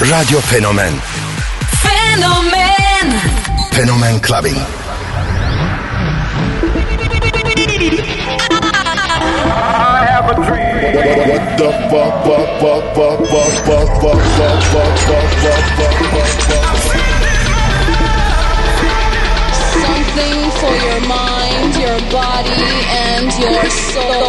Radio Fenomen Fenomen Fenomen Clubbing. I have a dream. What the fuck, fuck, fuck, fuck, fuck, fuck, fuck, fuck, fuck, fuck, fuck, fuck, fuck, fuck. Something for your mind, your body, and your soul.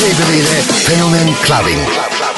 DJ K ile Fenomen Clubbing.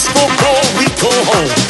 disco call, we go home.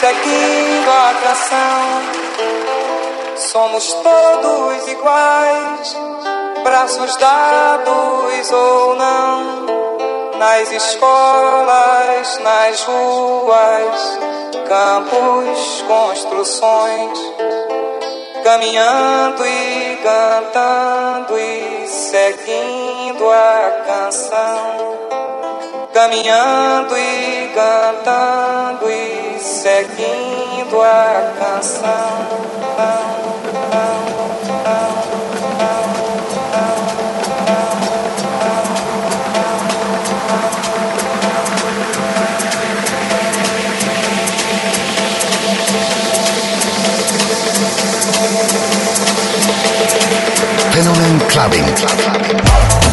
Seguindo a canção. Somos todos iguais, braços dados ou não, nas escolas, nas ruas, campos, construções, caminhando e cantando e seguindo a canção, caminhando e cantando e seguindo a canção. Fenomen Clubbing.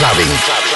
Say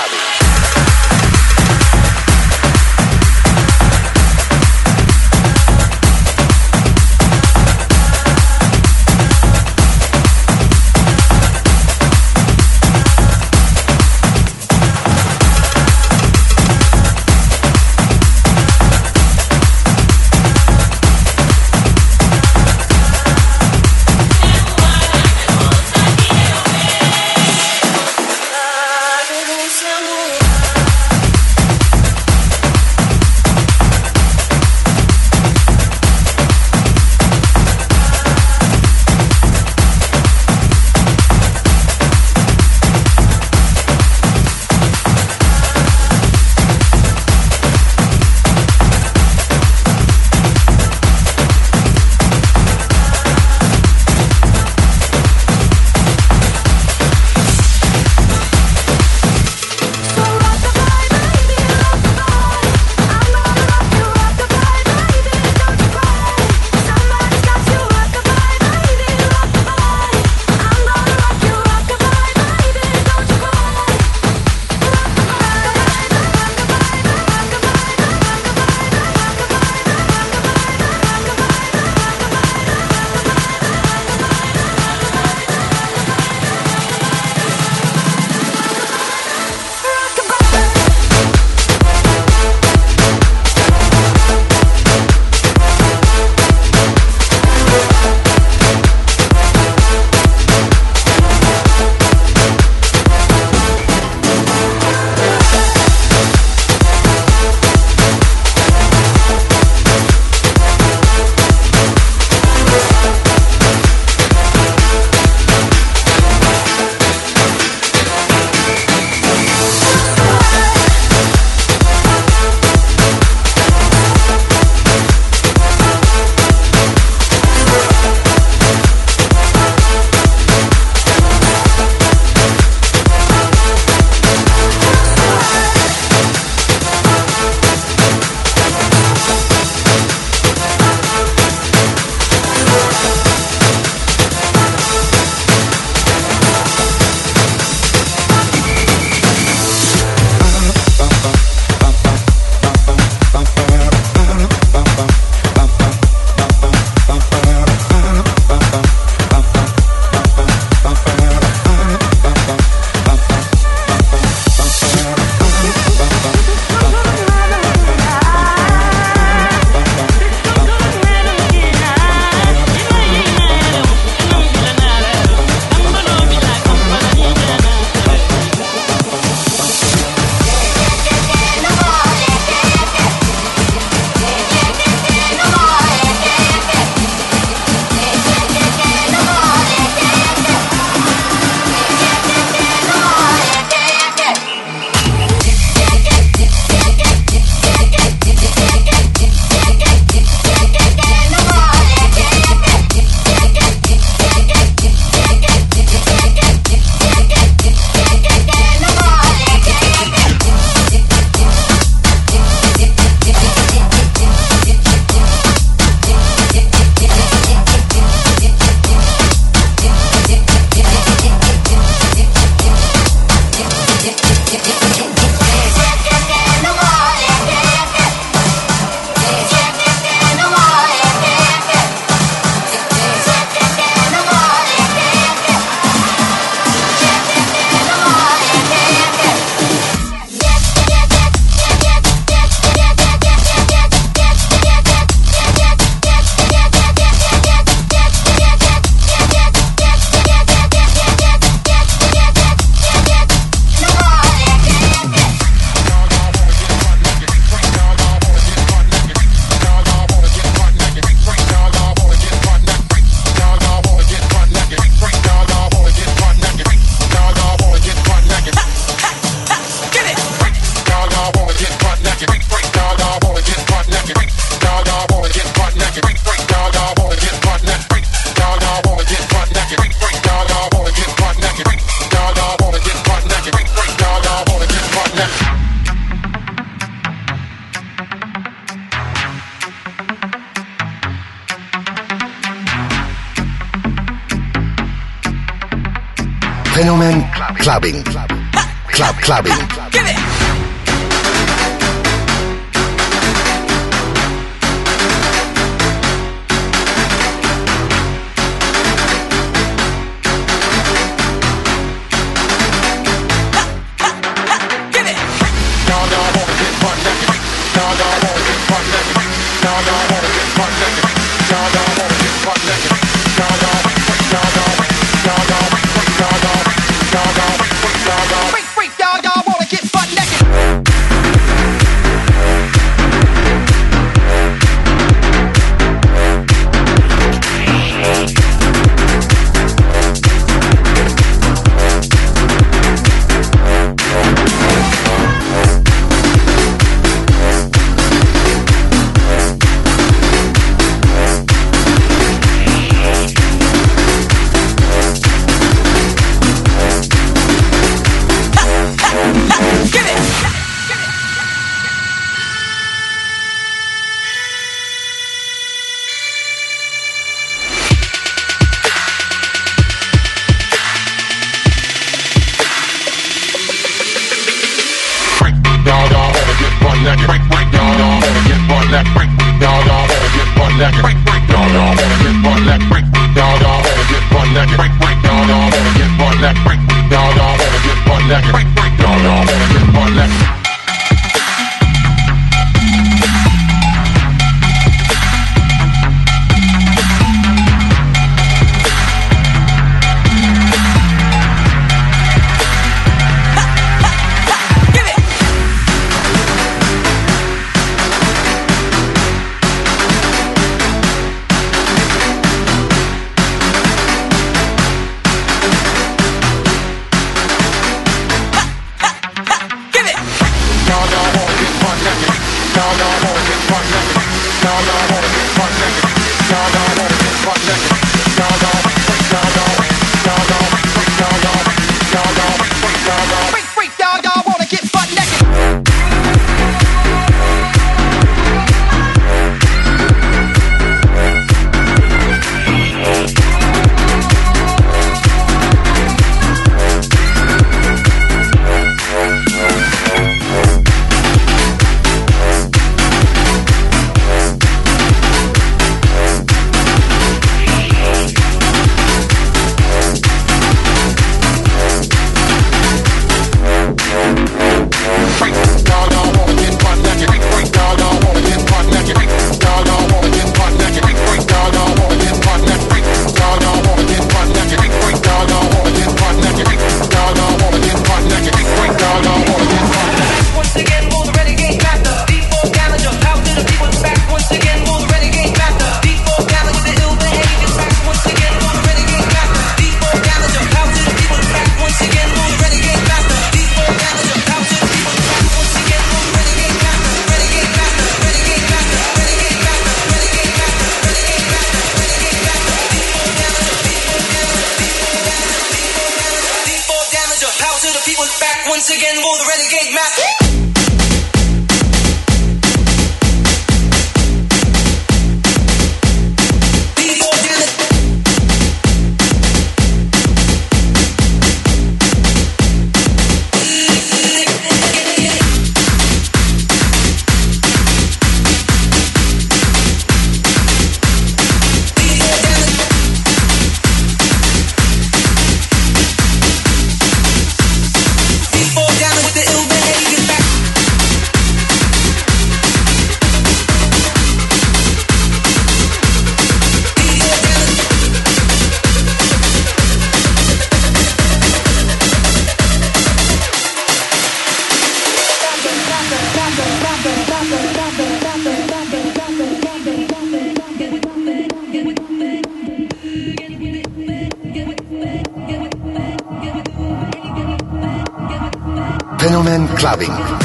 clubbing.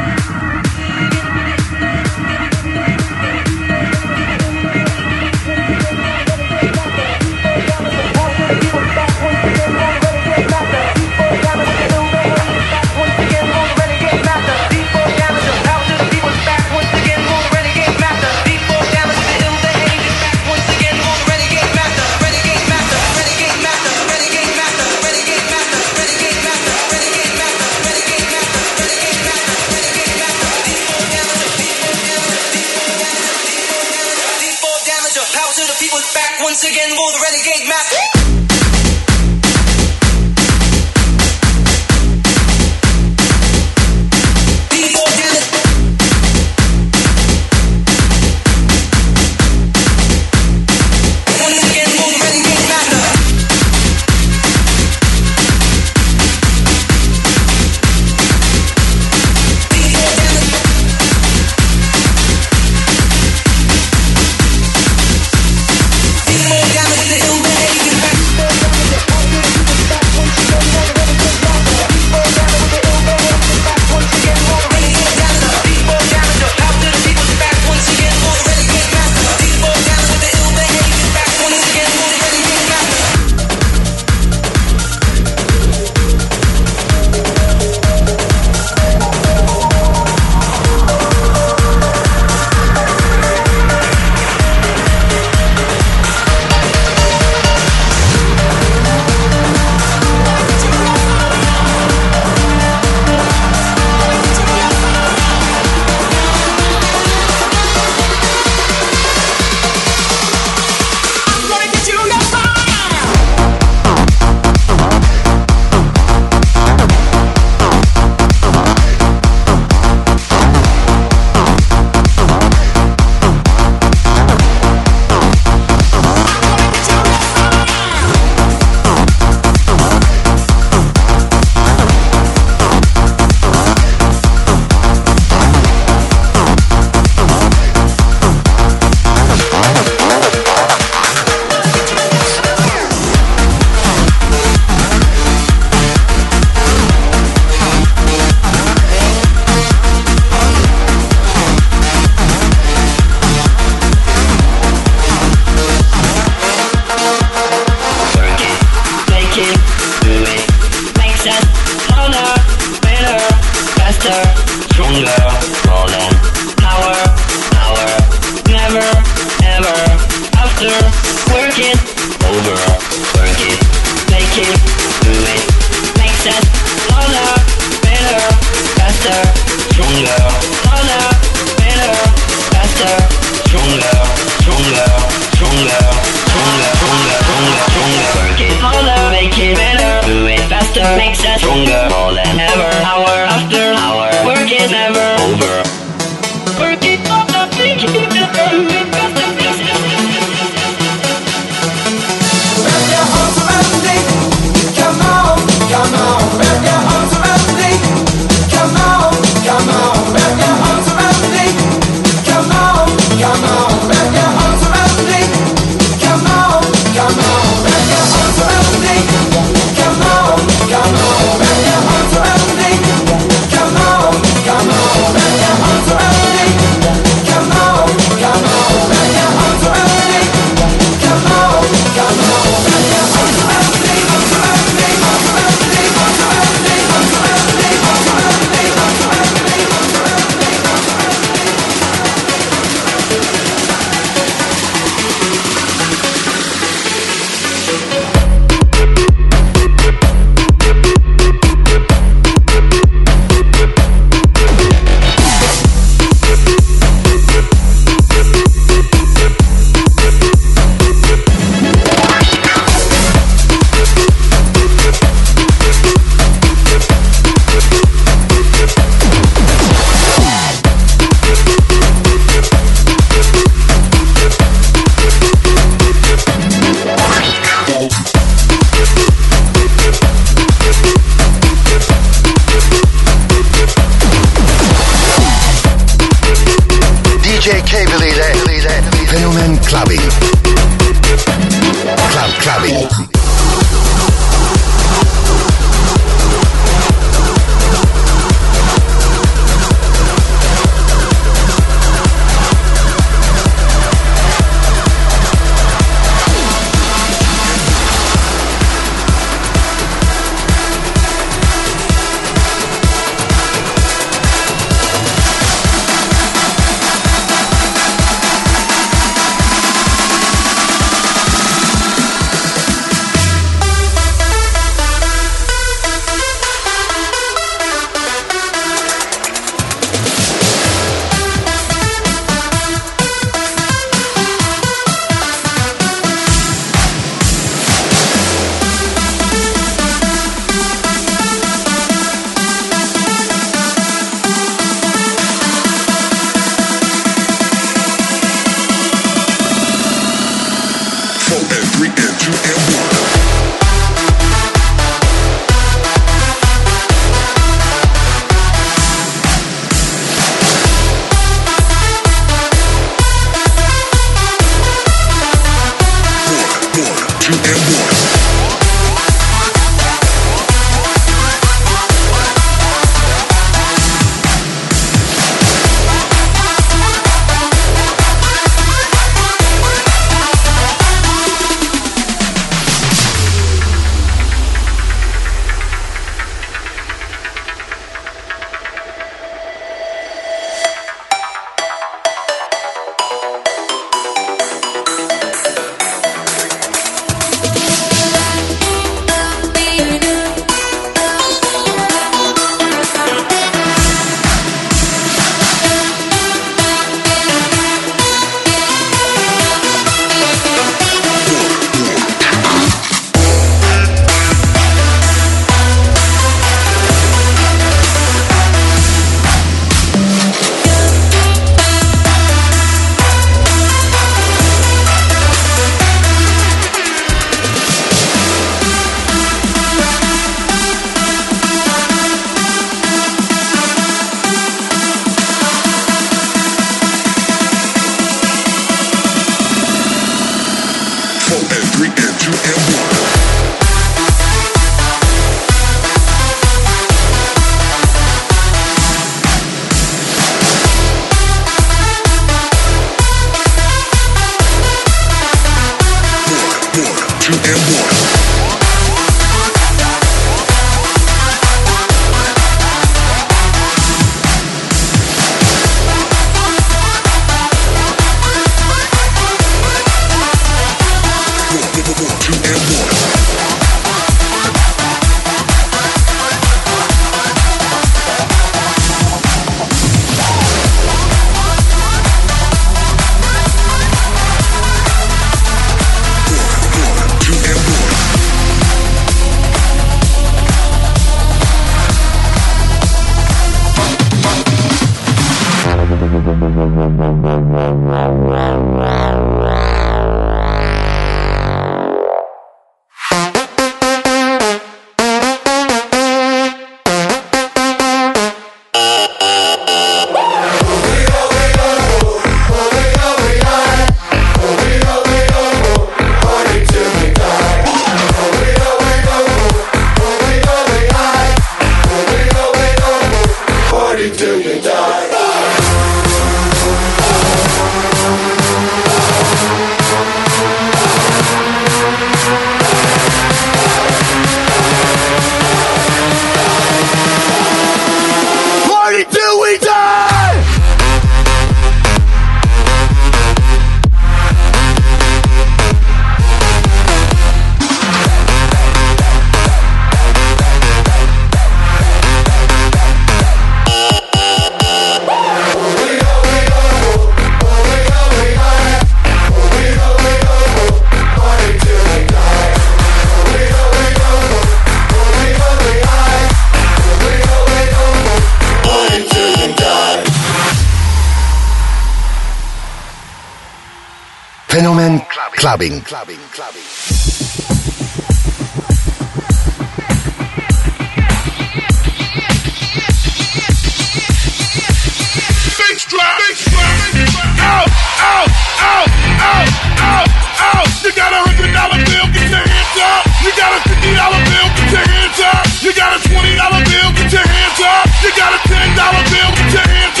Your hands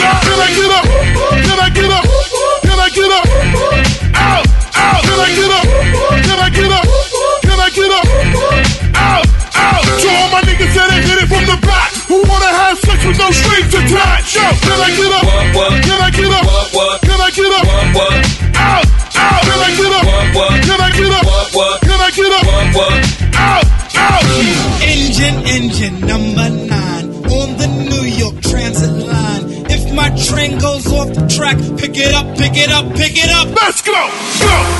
up. Can I get up? Can I get up? I get up? Can I get up? Can I get up? Out, out. To all my niggas that ain't hit it from the back, who wanna have sex with no strings attached. Yo, can I get up? Can I get up? Can I get up? Out, out. Can I get up? Can I get up? Can I get up? Out, out. Engine, engine number nine on the New York Transit line. If my train goes off the track, pick it up, pick it up, pick it up. Let's go, go, go,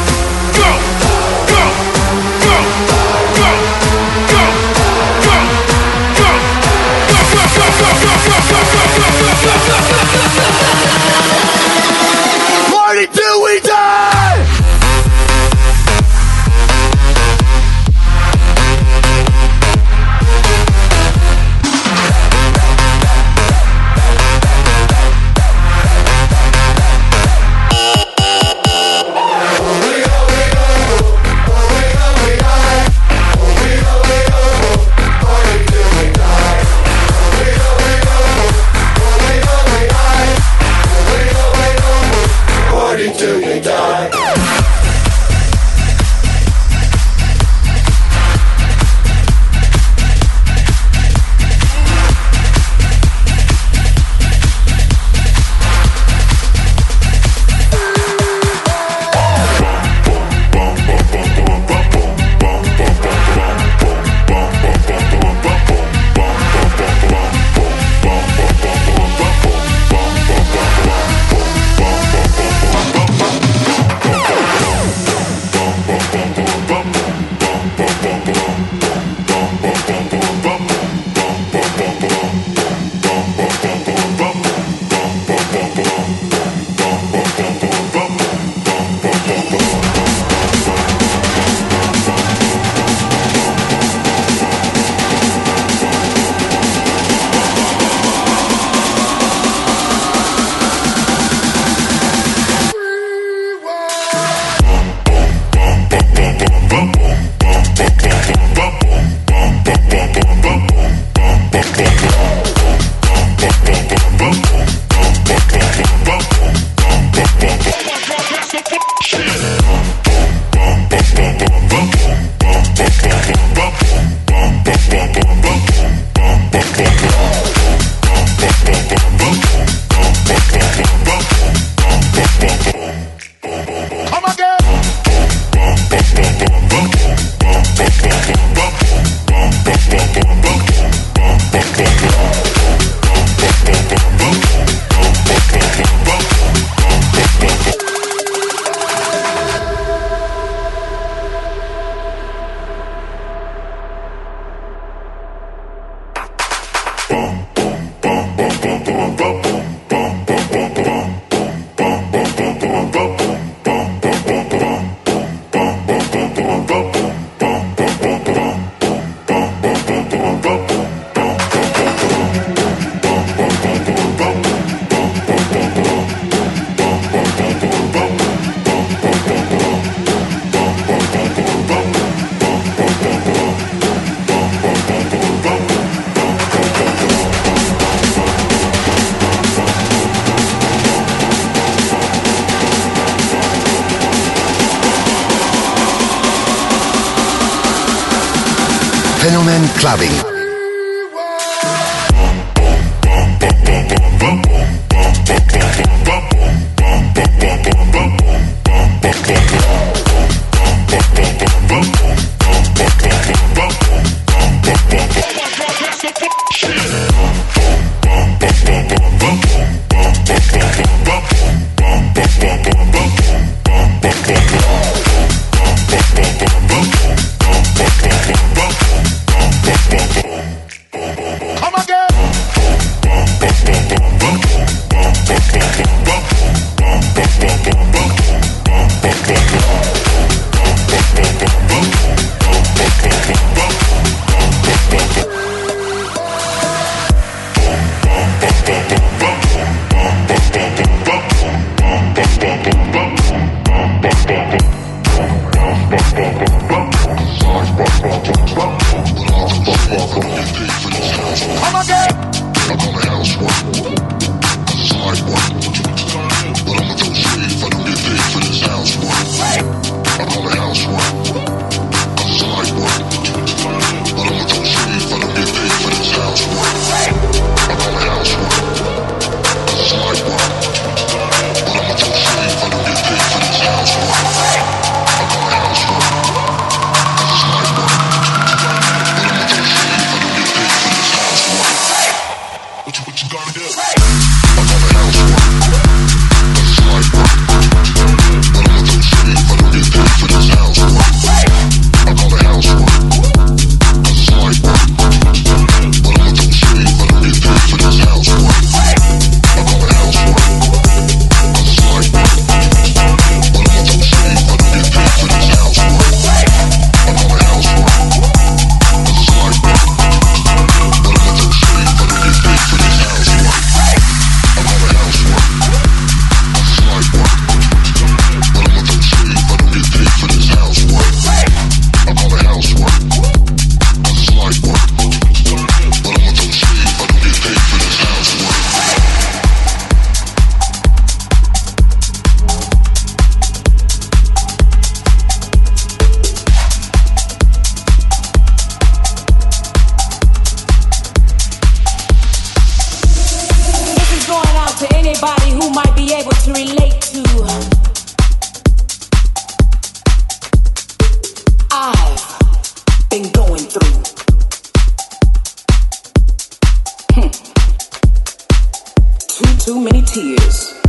too many tears.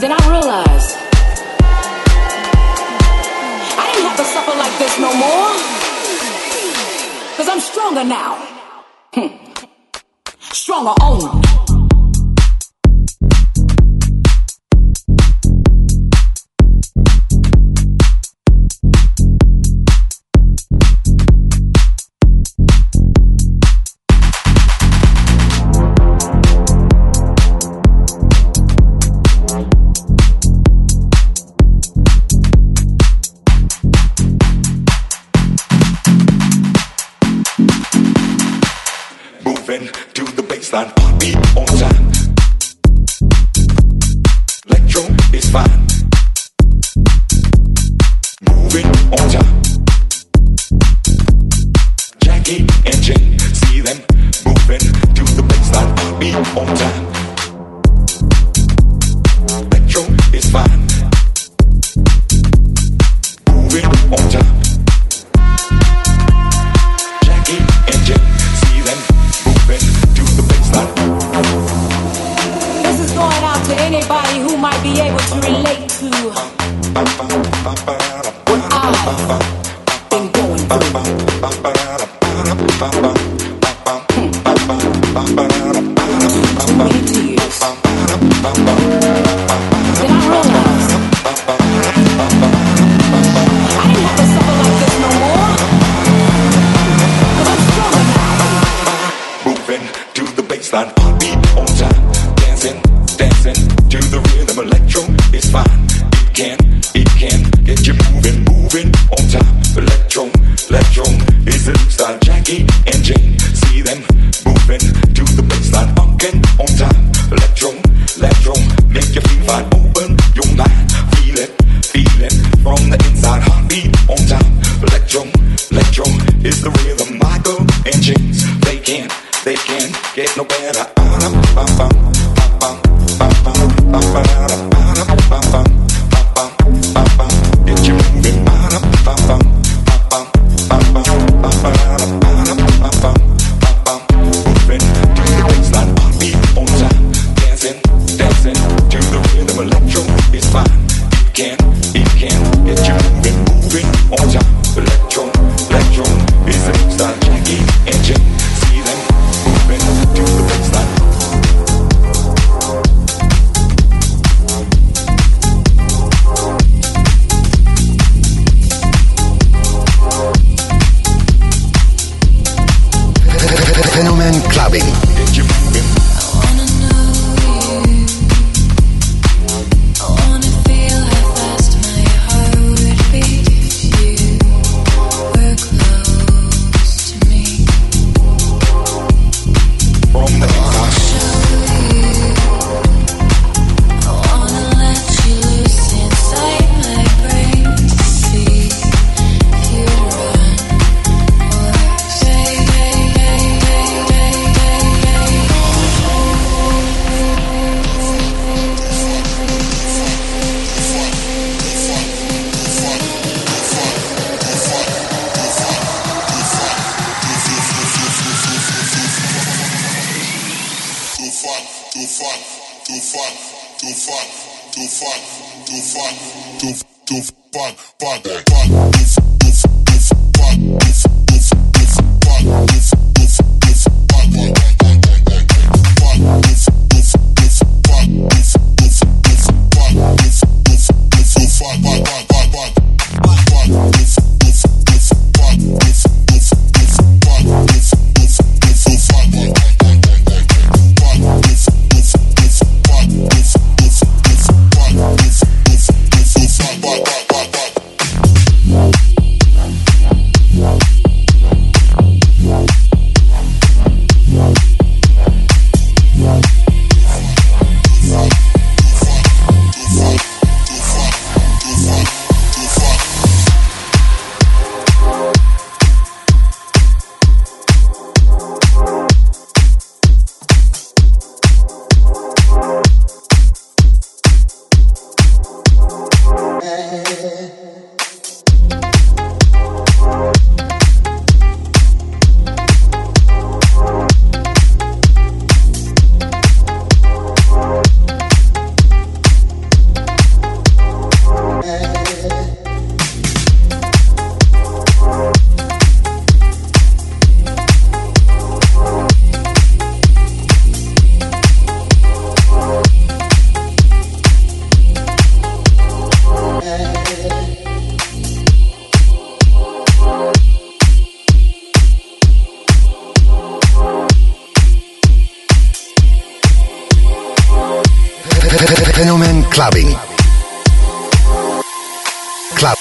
Then I realized I didn't have to suffer like this no more. Cause I'm stronger now. Hm. Stronger only. fuck, to fuck, to fuck, to fuck, to fuck, to fuck, to fuck, fuck, fuck, fuck.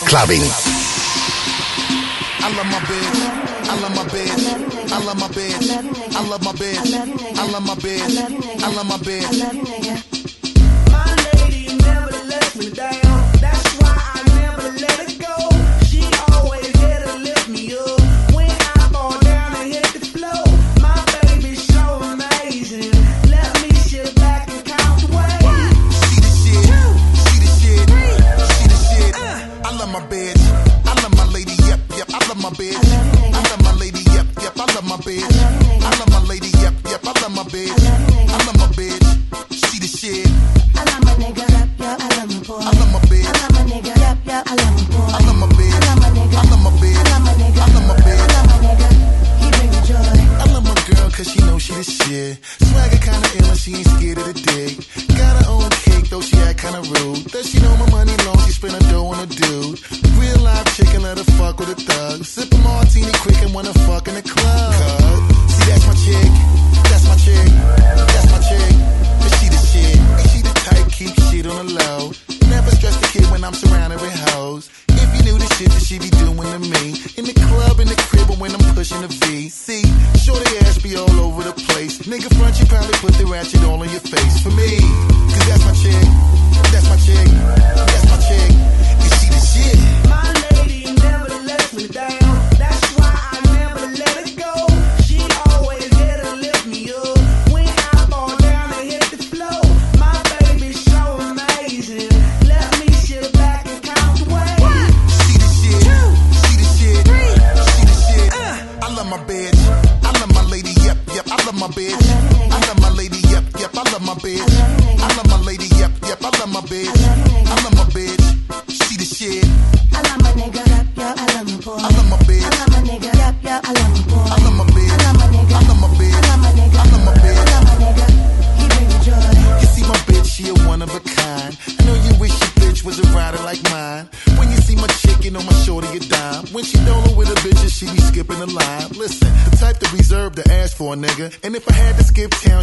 clubbing. I love my bitch. I love my bitch. I love my bitch. I love my bitch. I love my bitch. I love my bitch. My lady never lets me down. love my bed. I love my lady, yep, yep, I love my bitch. I love my bed. She the shit. I love my nigga, yep, yep, I love my boy. I love my bed. I love my nigga, yep, yep, I love my boy. I love my bed. I love my nigga, I love my bed. I love my nigga, I love my bed. I love my nigga. He bring joy. You see my bitch, she a one of a kind. I know you wish your bitch was a rider like mine. When you see my chicken on my shoulder, you dime. When she don't with the bitches, she be skipping the line. Listen, the type to reserve to ask for a nigga. And if I had to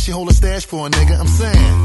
she hold a stash for a nigga, I'm saying.